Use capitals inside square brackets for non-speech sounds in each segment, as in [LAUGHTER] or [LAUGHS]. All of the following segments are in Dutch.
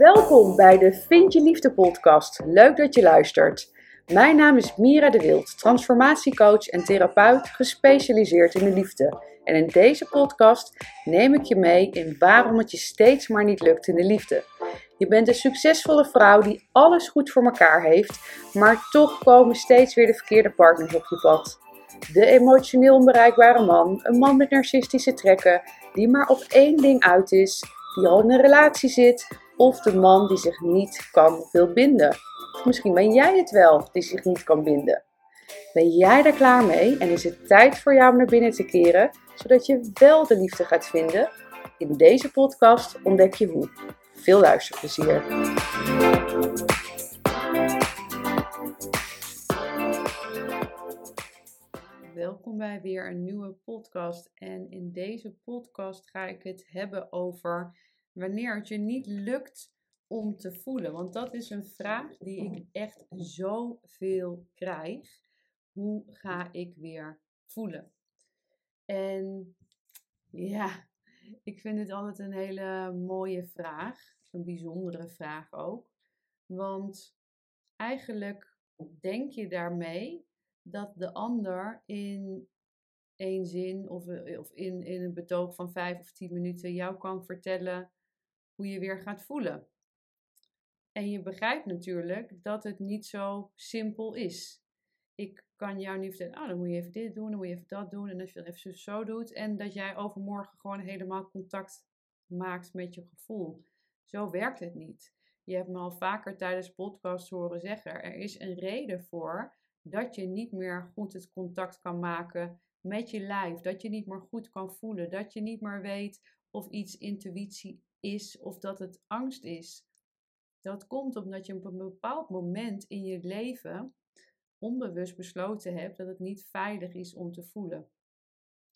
Welkom bij de Vind je Liefde podcast. Leuk dat je luistert. Mijn naam is Mira de Wild, transformatiecoach en therapeut gespecialiseerd in de liefde. En in deze podcast neem ik je mee in waarom het je steeds maar niet lukt in de liefde. Je bent een succesvolle vrouw die alles goed voor elkaar heeft, maar toch komen steeds weer de verkeerde partners op je pad. De emotioneel onbereikbare man, een man met narcistische trekken, die maar op één ding uit is, die al in een relatie zit, of de man die zich niet kan wil binden. Misschien ben jij het wel die zich niet kan binden. Ben jij daar klaar mee en is het tijd voor jou om naar binnen te keren, zodat je wel de liefde gaat vinden? In deze podcast ontdek je hoe. Veel luisterplezier. Welkom bij weer een nieuwe podcast. En in deze podcast ga ik het hebben over wanneer het je niet lukt om te voelen. Want dat is een vraag die ik echt zoveel krijg. Hoe ga ik weer voelen? En ja, ik vind het altijd een hele mooie vraag. Een bijzondere vraag ook. Want eigenlijk denk je daarmee dat de ander in één zin of, of in, in een betoog van vijf of tien minuten jou kan vertellen hoe je weer gaat voelen. En je begrijpt natuurlijk dat het niet zo simpel is. Ik kan jou nu vertellen, oh, dan moet je even dit doen, dan moet je even dat doen. En als je dat even zo doet. En dat jij overmorgen gewoon helemaal contact maakt met je gevoel. Zo werkt het niet. Je hebt me al vaker tijdens podcast horen zeggen, er is een reden voor dat je niet meer goed het contact kan maken met je lijf. Dat je niet meer goed kan voelen. Dat je niet meer weet of iets intuïtie is of dat het angst is. Dat komt omdat je op een bepaald moment in je leven onbewust besloten hebt dat het niet veilig is om te voelen.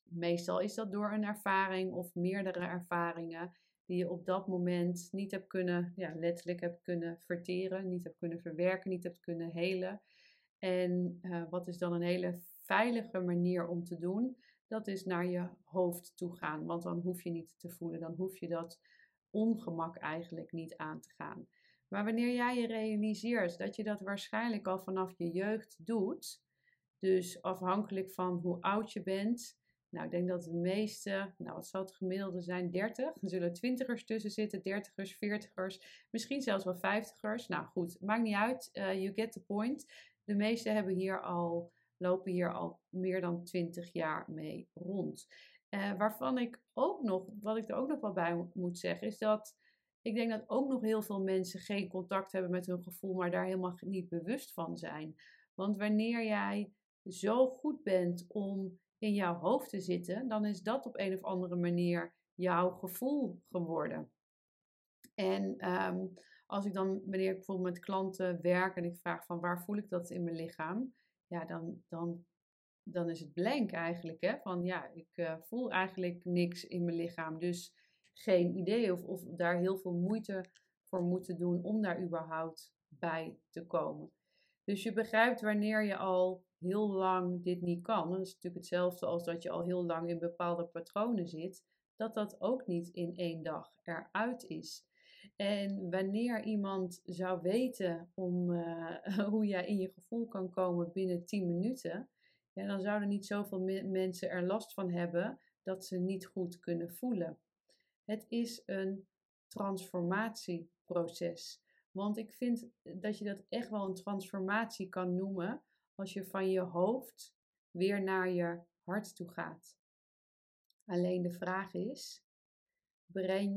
Meestal is dat door een ervaring of meerdere ervaringen die je op dat moment niet hebt kunnen, ja, letterlijk hebt kunnen verteren, niet hebt kunnen verwerken, niet hebt kunnen helen. En uh, wat is dan een hele veilige manier om te doen? Dat is naar je hoofd toe gaan, want dan hoef je niet te voelen, dan hoef je dat ongemak eigenlijk niet aan te gaan. Maar wanneer jij je realiseert dat je dat waarschijnlijk al vanaf je jeugd doet, dus afhankelijk van hoe oud je bent, nou, ik denk dat de meeste, nou, wat zal het gemiddelde zijn? 30. Er zullen twintigers tussen zitten, dertigers, veertigers, misschien zelfs wel vijftigers. Nou goed, maakt niet uit. Uh, you get the point. De meeste hebben hier al, lopen hier al meer dan 20 jaar mee rond. Uh, waarvan ik ook nog, wat ik er ook nog wel bij moet zeggen, is dat ik denk dat ook nog heel veel mensen geen contact hebben met hun gevoel, maar daar helemaal niet bewust van zijn. Want wanneer jij zo goed bent om in jouw hoofd te zitten, dan is dat op een of andere manier jouw gevoel geworden. En um, als ik dan, wanneer ik bijvoorbeeld met klanten werk en ik vraag van waar voel ik dat in mijn lichaam, ja, dan, dan, dan is het blank eigenlijk. Hè? Van ja, ik uh, voel eigenlijk niks in mijn lichaam. Dus geen idee of, of daar heel veel moeite voor moeten doen om daar überhaupt bij te komen. Dus je begrijpt wanneer je al heel lang dit niet kan. Dat is natuurlijk hetzelfde als dat je al heel lang in bepaalde patronen zit. Dat dat ook niet in één dag eruit is. En wanneer iemand zou weten om, uh, [LAUGHS] hoe jij in je gevoel kan komen binnen 10 minuten, ja, dan zouden niet zoveel mensen er last van hebben dat ze niet goed kunnen voelen. Het is een transformatieproces. Want ik vind dat je dat echt wel een transformatie kan noemen als je van je hoofd weer naar je hart toe gaat. Alleen de vraag is: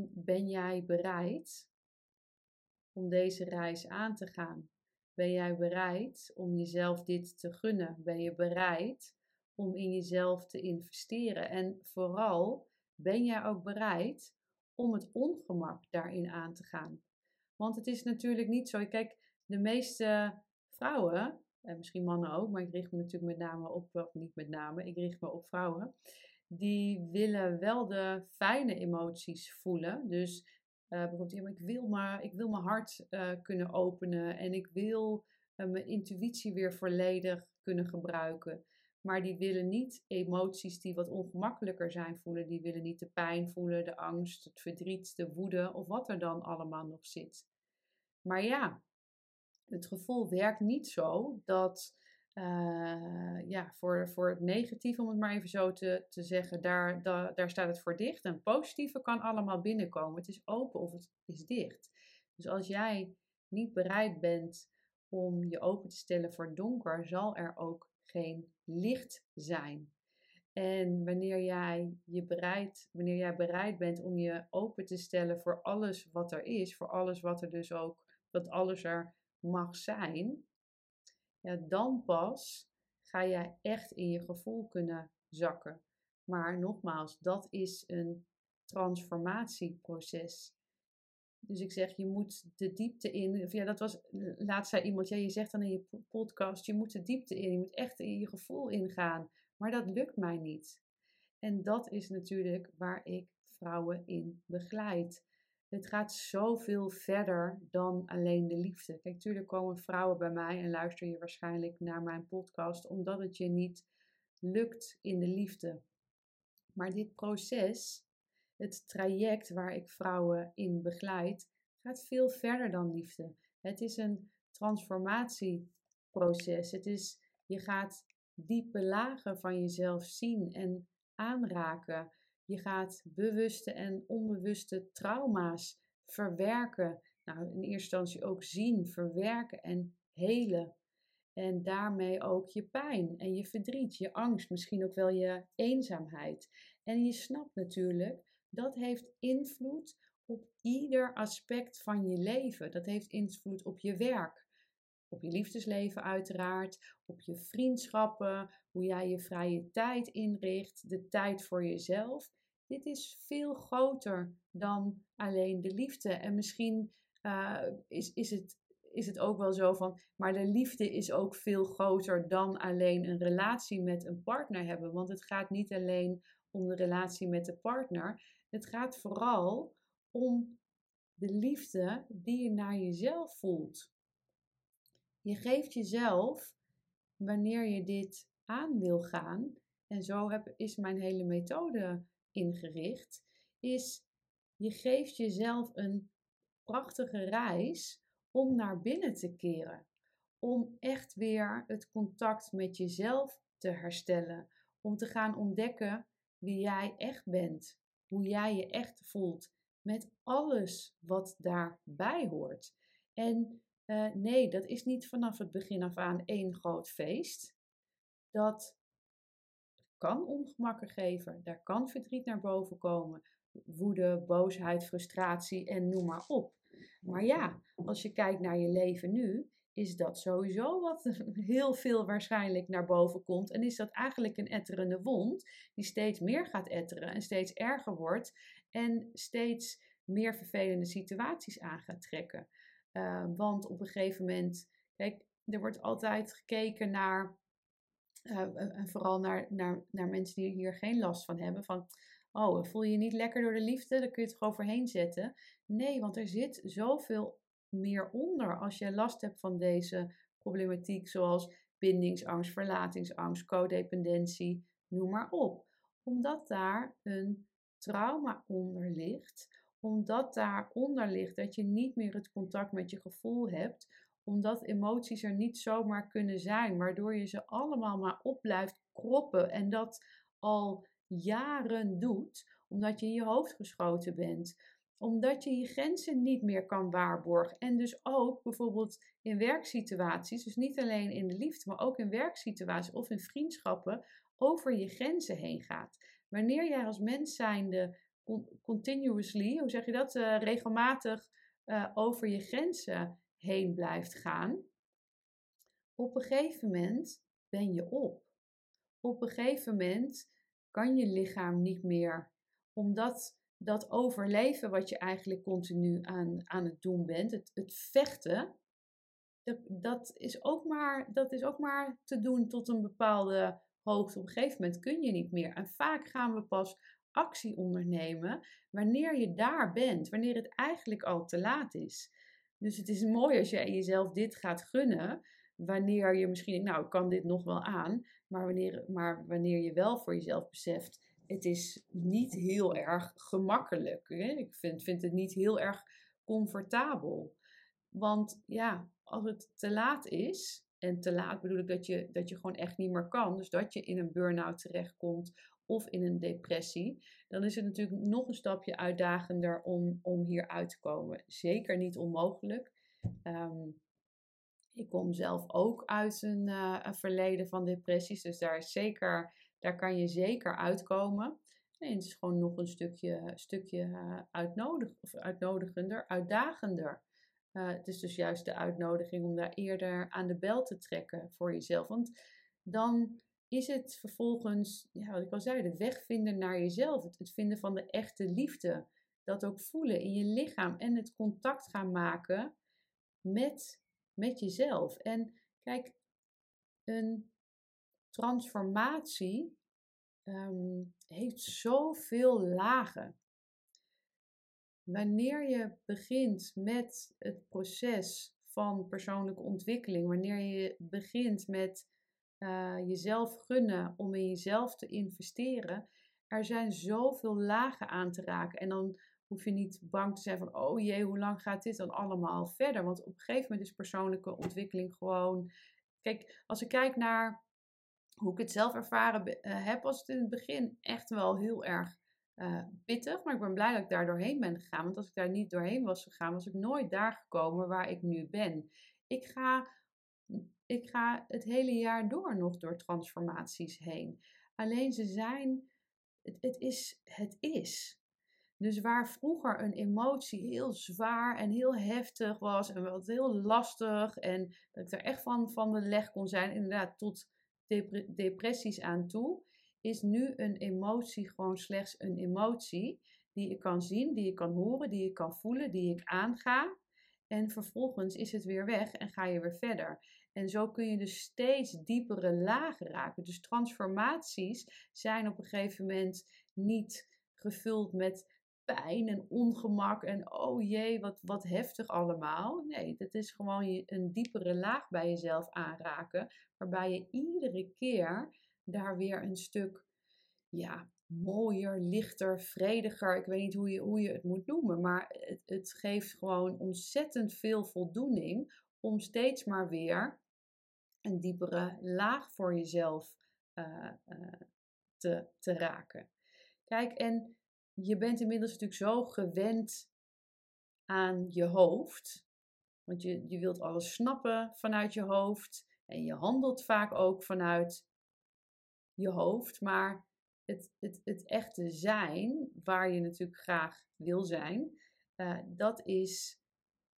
ben jij bereid om deze reis aan te gaan? Ben jij bereid om jezelf dit te gunnen? Ben je bereid om in jezelf te investeren? En vooral, ben jij ook bereid om het ongemak daarin aan te gaan? Want het is natuurlijk niet zo. Kijk, de meeste vrouwen, en misschien mannen ook, maar ik richt me natuurlijk met name op, of niet met name, ik richt me op vrouwen die willen wel de fijne emoties voelen. Dus uh, bijvoorbeeld, ik, wil maar, ik wil mijn hart uh, kunnen openen en ik wil uh, mijn intuïtie weer volledig kunnen gebruiken. Maar die willen niet emoties die wat ongemakkelijker zijn voelen. Die willen niet de pijn voelen, de angst, het verdriet, de woede of wat er dan allemaal nog zit. Maar ja, het gevoel werkt niet zo dat uh, ja, voor, voor het negatieve, om het maar even zo te, te zeggen, daar, daar, staat het voor dicht. En positieve kan allemaal binnenkomen. Het is open of het is dicht. Dus als jij niet bereid bent om je open te stellen voor donker, zal er ook geen licht zijn. En wanneer jij, je bereid, wanneer jij bereid bent om je open te stellen voor alles wat er is, voor alles wat er dus ook, dat alles er mag zijn, ja, dan pas ga jij echt in je gevoel kunnen zakken. Maar nogmaals, dat is een transformatieproces. Dus ik zeg, je moet de diepte in. Of ja, dat was, laatst zei iemand, ja, je zegt dan in je podcast, je moet de diepte in. Je moet echt in je gevoel ingaan. Maar dat lukt mij niet. En dat is natuurlijk waar ik vrouwen in begeleid. Het gaat zoveel verder dan alleen de liefde. Kijk, tuurlijk komen vrouwen bij mij en luister je waarschijnlijk naar mijn podcast omdat het je niet lukt in de liefde. Maar dit proces, het traject waar ik vrouwen in begeleid, gaat veel verder dan liefde. Het is een transformatieproces. Het is, je gaat diepe lagen van jezelf zien en aanraken. Je gaat bewuste en onbewuste trauma's verwerken. Nou, in eerste instantie ook zien, verwerken en helen. En daarmee ook je pijn en je verdriet, je angst, misschien ook wel je eenzaamheid. En je snapt natuurlijk, dat heeft invloed op ieder aspect van je leven. Dat heeft invloed op je werk, op je liefdesleven uiteraard, op je vriendschappen, hoe jij je vrije tijd inricht, de tijd voor jezelf. Dit is veel groter dan alleen de liefde. En misschien uh, is, is, het, is het ook wel zo van, maar de liefde is ook veel groter dan alleen een relatie met een partner hebben. Want het gaat niet alleen om de relatie met de partner. Het gaat vooral om de liefde die je naar jezelf voelt. Je geeft jezelf, wanneer je dit aan wil gaan, en zo heb, is mijn hele methode ingericht, is je geeft jezelf een prachtige reis om naar binnen te keren. Om echt weer het contact met jezelf te herstellen. Om te gaan ontdekken wie jij echt bent. Hoe jij je echt voelt. Met alles wat daarbij hoort. En uh, nee, dat is niet vanaf het begin af aan één groot feest. Dat kan ongemakken geven. Daar kan verdriet naar boven komen. Woede, boosheid, frustratie en noem maar op. Maar ja, als je kijkt naar je leven nu, is dat sowieso wat [LAUGHS] heel veel waarschijnlijk naar boven komt. En is dat eigenlijk een etterende wond die steeds meer gaat etteren en steeds erger wordt en steeds meer vervelende situaties aan gaat trekken. Uh, want op een gegeven moment, kijk, er wordt altijd gekeken naar, uh, en vooral naar, naar, naar mensen die hier geen last van hebben, van, oh, voel je je niet lekker door de liefde, dan kun je het gewoon overheen zetten. Nee, want er zit zoveel meer onder als je last hebt van deze problematiek, zoals bindingsangst, verlatingsangst, codependentie, noem maar op. Omdat daar een trauma onder ligt, omdat daaronder ligt dat je niet meer het contact met je gevoel hebt, omdat emoties er niet zomaar kunnen zijn, waardoor je ze allemaal maar op blijft kroppen en dat al jaren doet, omdat je in je hoofd geschoten bent, omdat je je grenzen niet meer kan waarborgen en dus ook bijvoorbeeld in werksituaties, dus niet alleen in de liefde, maar ook in werksituaties of in vriendschappen, over je grenzen heen gaat. Wanneer jij als mens zijnde continuously, hoe zeg je dat, uh, regelmatig uh, over je grenzen heen blijft gaan, op een gegeven moment ben je op. Op een gegeven moment kan je lichaam niet meer, omdat dat overleven wat je eigenlijk continu aan, aan het doen bent, het, het vechten, dat, dat, is ook maar, dat is ook maar te doen tot een bepaalde hoogte. Op een gegeven moment kun je niet meer. En vaak gaan we pas actie ondernemen wanneer je daar bent, wanneer het eigenlijk al te laat is. Dus het is mooi als je jezelf dit gaat gunnen, wanneer je misschien nou, kan dit nog wel aan, maar wanneer, maar wanneer je wel voor jezelf beseft, het is niet heel erg gemakkelijk. Hè? Ik vind, vind het niet heel erg comfortabel. Want ja, als het te laat is, en te laat bedoel ik dat je, dat je gewoon echt niet meer kan, dus dat je in een burn-out terechtkomt of in een depressie, dan is het natuurlijk nog een stapje uitdagender om, om hier uit te komen. Zeker niet onmogelijk. Ehm, ik kom zelf ook uit een, uh, een, verleden van depressies, dus daar, is zeker, daar kan je zeker uitkomen. En het is gewoon nog een stukje, stukje uitnodig, of uitnodigender, uitdagender. Uh, het is dus juist de uitnodiging om daar eerder aan de bel te trekken voor jezelf. Want dan is het vervolgens, ja, wat ik al zei, de weg vinden naar jezelf. Het, vinden van de echte liefde. Dat ook voelen in je lichaam en het contact gaan maken met, met jezelf. En kijk, een transformatie um, heeft zoveel lagen. Wanneer je begint met het proces van persoonlijke ontwikkeling, wanneer je begint met uh, jezelf gunnen om in jezelf te investeren, er zijn zoveel lagen aan te raken. En dan hoef je niet bang te zijn van, oh jee, hoe lang gaat dit dan allemaal verder? Want op een gegeven moment is persoonlijke ontwikkeling gewoon. Kijk, als ik kijk naar hoe ik het zelf ervaren uh, heb, was het in het begin echt wel heel erg uh, pittig. Maar ik ben blij dat ik daar doorheen ben gegaan. Want als ik daar niet doorheen was gegaan, was ik nooit daar gekomen waar ik nu ben. Ik ga ik ga het hele jaar door nog door transformaties heen. Alleen ze zijn, het, het, is, het is. Dus waar vroeger een emotie heel zwaar en heel heftig was en wat heel lastig en dat ik er echt van, van de leg kon zijn, inderdaad tot depressies aan toe, is nu een emotie gewoon slechts een emotie die ik kan zien, die ik kan horen, die ik kan voelen, die ik aanga. En vervolgens is het weer weg en ga je weer verder. En zo kun je dus steeds diepere lagen raken. Dus transformaties zijn op een gegeven moment niet gevuld met pijn en ongemak en oh jee, wat, wat heftig allemaal. Nee, dat is gewoon een diepere laag bij jezelf aanraken, waarbij je iedere keer daar weer een stuk ja, mooier, lichter, vrediger. Ik weet niet hoe je, hoe je het moet noemen, maar het, het geeft gewoon ontzettend veel voldoening om steeds maar weer een diepere laag voor jezelf uh, uh, te, te raken. Kijk, en je bent inmiddels natuurlijk zo gewend aan je hoofd. Want je, je wilt alles snappen vanuit je hoofd. En je handelt vaak ook vanuit je hoofd. Maar het, het, het echte zijn, waar je natuurlijk graag wil zijn, uh, dat, is,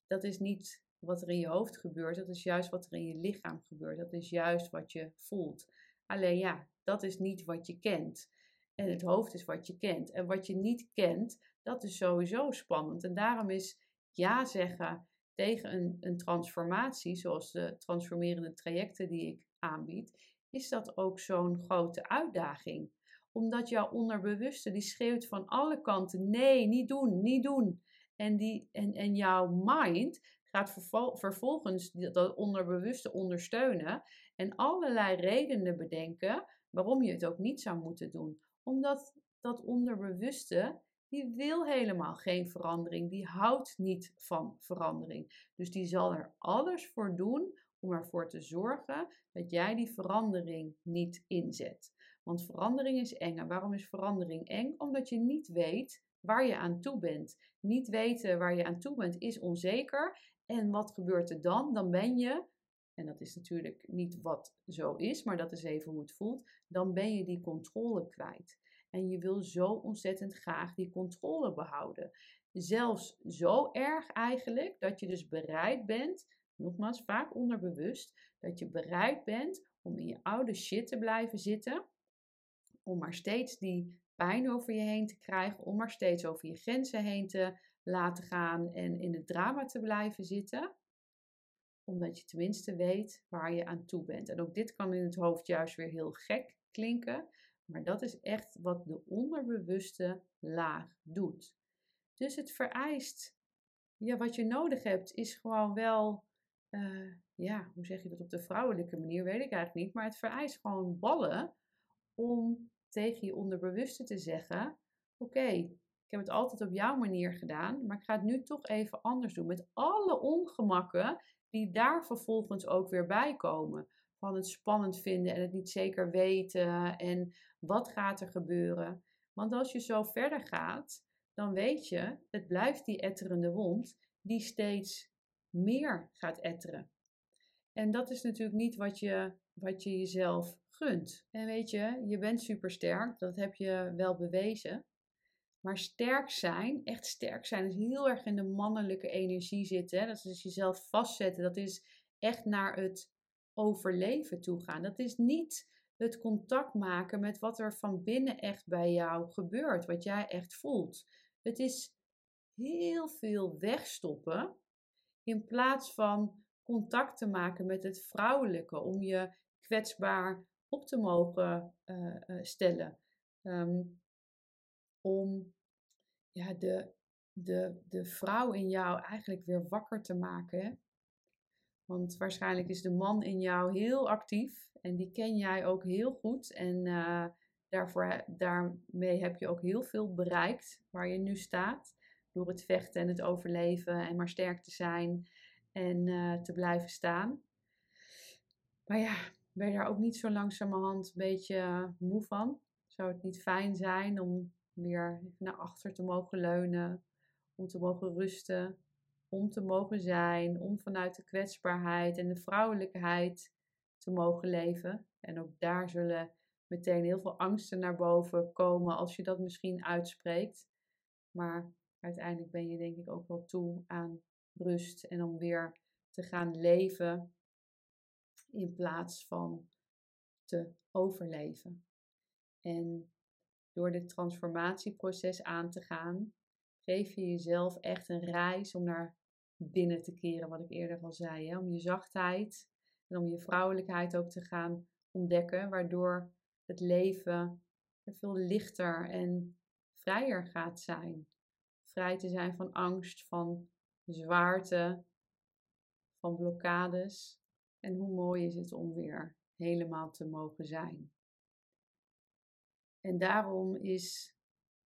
dat is niet wat er in je hoofd gebeurt. Dat is juist wat er in je lichaam gebeurt. Dat is juist wat je voelt. Alleen ja, dat is niet wat je kent. En het hoofd is wat je kent. En wat je niet kent, dat is sowieso spannend. En daarom is ja zeggen tegen een, een transformatie, zoals de transformerende trajecten die ik aanbied, is dat ook zo'n grote uitdaging. Omdat jouw onderbewuste, die schreeuwt van alle kanten, nee, niet doen, niet doen. En, die, en, en jouw mind gaat vervolgens dat onderbewuste ondersteunen en allerlei redenen bedenken waarom je het ook niet zou moeten doen. Omdat dat onderbewuste, die wil helemaal geen verandering, die houdt niet van verandering. Dus die zal er alles voor doen om ervoor te zorgen dat jij die verandering niet inzet. Want verandering is eng. En waarom is verandering eng? Omdat je niet weet waar je aan toe bent. Niet weten waar je aan toe bent is onzeker en wat gebeurt er dan? Dan ben je, en dat is natuurlijk niet wat zo is, maar dat is even hoe het voelt, dan ben je die controle kwijt. En je wil zo ontzettend graag die controle behouden. Zelfs zo erg eigenlijk dat je dus bereid bent, nogmaals vaak onderbewust, dat je bereid bent om in je oude shit te blijven zitten. Om maar steeds die pijn over je heen te krijgen, om maar steeds over je grenzen heen te laten gaan en in het drama te blijven zitten. Omdat je tenminste weet waar je aan toe bent. En ook dit kan in het hoofd juist weer heel gek klinken. Maar dat is echt wat de onderbewuste laag doet. Dus het vereist, ja, wat je nodig hebt, is gewoon wel, uh, ja, hoe zeg je dat op de vrouwelijke manier, weet ik eigenlijk niet. Maar het vereist gewoon ballen om tegen je onderbewuste te zeggen: Oké, ik heb het altijd op jouw manier gedaan, maar ik ga het nu toch even anders doen. Met alle ongemakken die daar vervolgens ook weer bij komen. Van het spannend vinden en het niet zeker weten en wat gaat er gebeuren. Want als je zo verder gaat, dan weet je, het blijft die etterende wond die steeds meer gaat etteren. En dat is natuurlijk niet wat je, wat je jezelf En weet je, je bent supersterk, dat heb je wel bewezen. Maar sterk zijn, echt sterk zijn, is heel erg in de mannelijke energie zitten. Dat is jezelf vastzetten. Dat is echt naar het overleven toe gaan. Dat is niet het contact maken met wat er van binnen echt bij jou gebeurt, wat jij echt voelt. Het is heel veel wegstoppen in plaats van contact te maken met het vrouwelijke, om je kwetsbaar op te mogen uh, uh, stellen. Um, om ja, de, de, de vrouw in jou eigenlijk weer wakker te maken. Want waarschijnlijk is de man in jou heel actief en die ken jij ook heel goed. En uh, daarvoor, daarmee heb je ook heel veel bereikt waar je nu staat. Door het vechten en het overleven en maar sterk te zijn en te blijven staan. Maar ja, ben je daar ook niet zo langzamerhand een beetje moe van? Zou het niet fijn zijn om weer naar achter te mogen leunen, om te mogen rusten, om te mogen zijn, om vanuit de kwetsbaarheid en de vrouwelijkheid te mogen leven. En ook daar zullen meteen heel veel angsten naar boven komen als je dat misschien uitspreekt. Maar uiteindelijk ben je denk ik ook wel toe aan rust en om weer te gaan leven in plaats van te overleven. En door dit transformatieproces aan te gaan, geef je jezelf echt een reis om naar binnen te keren, wat ik eerder al zei. Hè? Om je zachtheid en om je vrouwelijkheid ook te gaan ontdekken, waardoor het leven veel lichter en vrijer gaat zijn. Vrij te zijn van angst, van zwaarte, van blokkades. En hoe mooi is het om weer helemaal te mogen zijn. En daarom is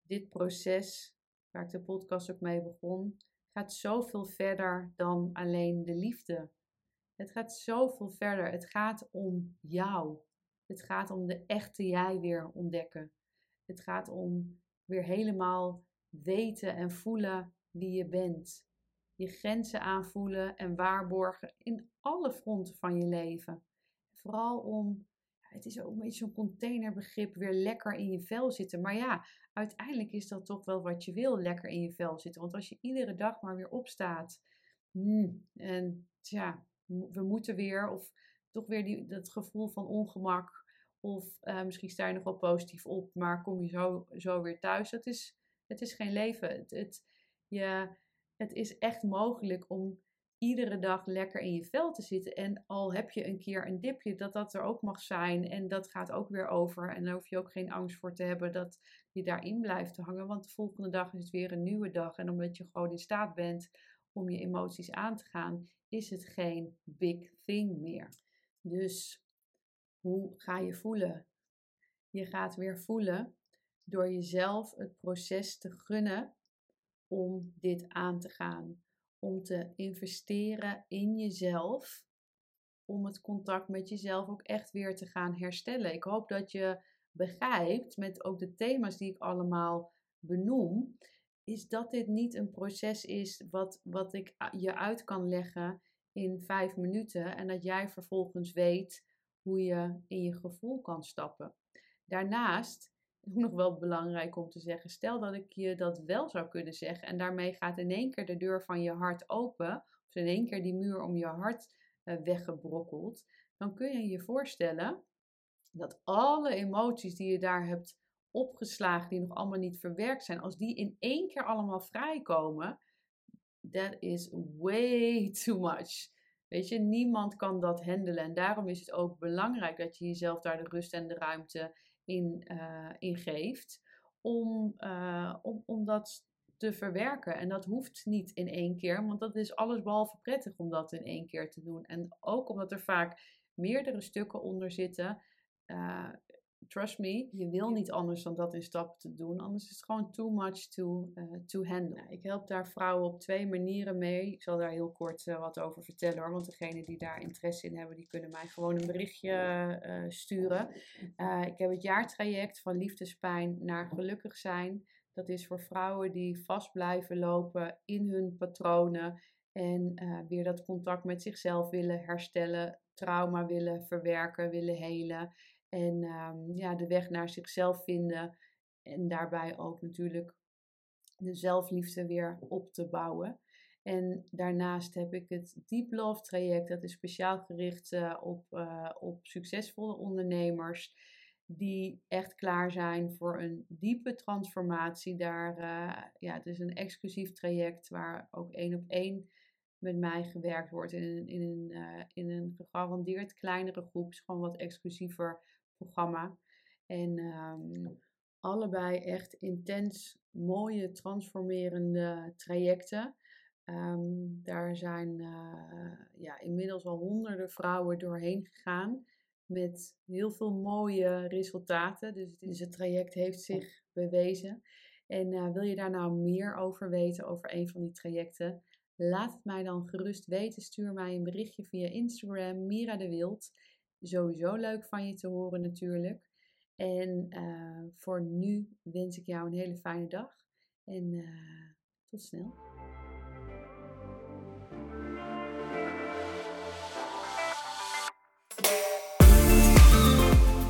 dit proces, waar ik de podcast ook mee begon, gaat zoveel verder dan alleen de liefde. Het gaat zoveel verder. Het gaat om jou. Het gaat om de echte jij weer ontdekken. Het gaat om weer helemaal weten en voelen wie je bent. Je grenzen aanvoelen en waarborgen in alle fronten van je leven. Vooral om het is ook een beetje zo'n containerbegrip, weer lekker in je vel zitten. Maar ja, uiteindelijk is dat toch wel wat je wil, lekker in je vel zitten. Want als je iedere dag maar weer opstaat hmm, en tja, we moeten weer, of toch weer die, dat gevoel van ongemak, of uh, misschien sta je nog wel positief op, maar kom je zo, zo weer thuis. Het is, het is geen leven. Het, het, je, het is echt mogelijk om iedere dag lekker in je vel te zitten. En al heb je een keer een dipje, dat dat er ook mag zijn. En dat gaat ook weer over. En daar hoef je ook geen angst voor te hebben dat je daarin blijft hangen. Want de volgende dag is het weer een nieuwe dag. En omdat je gewoon in staat bent om je emoties aan te gaan, is het geen big thing meer. Dus hoe ga je voelen? Je gaat weer voelen door jezelf het proces te gunnen om dit aan te gaan om te investeren in jezelf. Om het contact met jezelf ook echt weer te gaan herstellen. Ik hoop dat je begrijpt met ook de thema's die ik allemaal benoem. Is dat dit niet een proces is wat, wat ik je uit kan leggen in vijf minuten. En dat jij vervolgens weet hoe je in je gevoel kan stappen. Daarnaast nog wel belangrijk om te zeggen. Stel dat ik je dat wel zou kunnen zeggen en daarmee gaat in één keer de deur van je hart open, of in één keer die muur om je hart uh, weggebrokkeld, dan kun je je voorstellen dat alle emoties die je daar hebt opgeslagen, die nog allemaal niet verwerkt zijn, als die in één keer allemaal vrijkomen, that is way too much. Weet je, niemand kan dat handelen. En daarom is het ook belangrijk dat je jezelf daar de rust en de ruimte in, uh, in geeft, om, uh, om, om dat te verwerken. En dat hoeft niet in één keer, want dat is alles behalve prettig om dat in één keer te doen. En ook omdat er vaak meerdere stukken onder zitten, uh, trust me, je wil niet anders dan dat in stappen te doen. Anders is het gewoon too much to, uh, to handle. Nou, ik help daar vrouwen op twee manieren mee. Ik zal daar heel kort uh, wat over vertellen hoor. Want degenen die daar interesse in hebben, die kunnen mij gewoon een berichtje uh, sturen. ik heb het jaartraject van liefdespijn naar gelukkig zijn. Dat is voor vrouwen die vast blijven lopen in hun patronen. En weer dat contact met zichzelf willen herstellen, trauma willen verwerken, willen helen. En um, ja, de weg naar zichzelf vinden. En daarbij ook natuurlijk de zelfliefde weer op te bouwen. En daarnaast heb ik het Deep Love traject. Dat is speciaal gericht uh, op, uh, op succesvolle ondernemers. Die echt klaar zijn voor een diepe transformatie. Daar, uh, ja, het is een exclusief traject waar ook één op één met mij gewerkt wordt. In in een, in een gegarandeerd kleinere groep. Gewoon wat exclusiever programma. En um, allebei echt intens mooie, transformerende trajecten. Um, daar zijn uh, ja, inmiddels al honderden vrouwen doorheen gegaan. Met heel veel mooie resultaten. Dus, dus het traject heeft zich bewezen. En uh, wil je daar nou meer over weten, over een van die trajecten? Laat het mij dan gerust weten. Stuur mij een berichtje via Instagram, Mira de Wild sowieso leuk van je te horen natuurlijk. En uh, voor nu wens ik jou een hele fijne dag en uh, tot snel.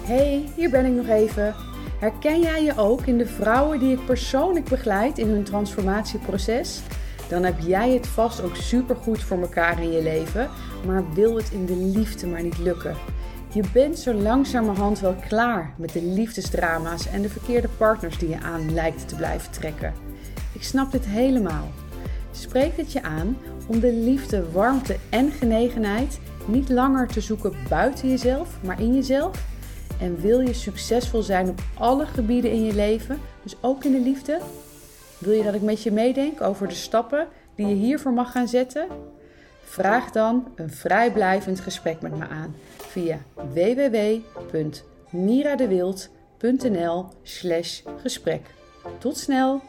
Hey, hier ben ik nog even. Herken jij je ook in de vrouwen die ik persoonlijk begeleid in hun transformatieproces? Dan heb jij het vast ook supergoed voor elkaar in je leven, maar wil het in de liefde maar niet lukken. Je bent zo langzamerhand wel klaar met de liefdesdrama's en de verkeerde partners die je aan lijkt te blijven trekken. Ik snap dit helemaal. Spreek het je aan om de liefde, warmte en genegenheid niet langer te zoeken buiten jezelf, maar in jezelf? En wil je succesvol zijn op alle gebieden in je leven, dus ook in de liefde? Wil je dat ik met je meedenk over de stappen die je hiervoor mag gaan zetten? Vraag dan een vrijblijvend gesprek met me aan via www.miradewild.nl/gesprek. Tot snel!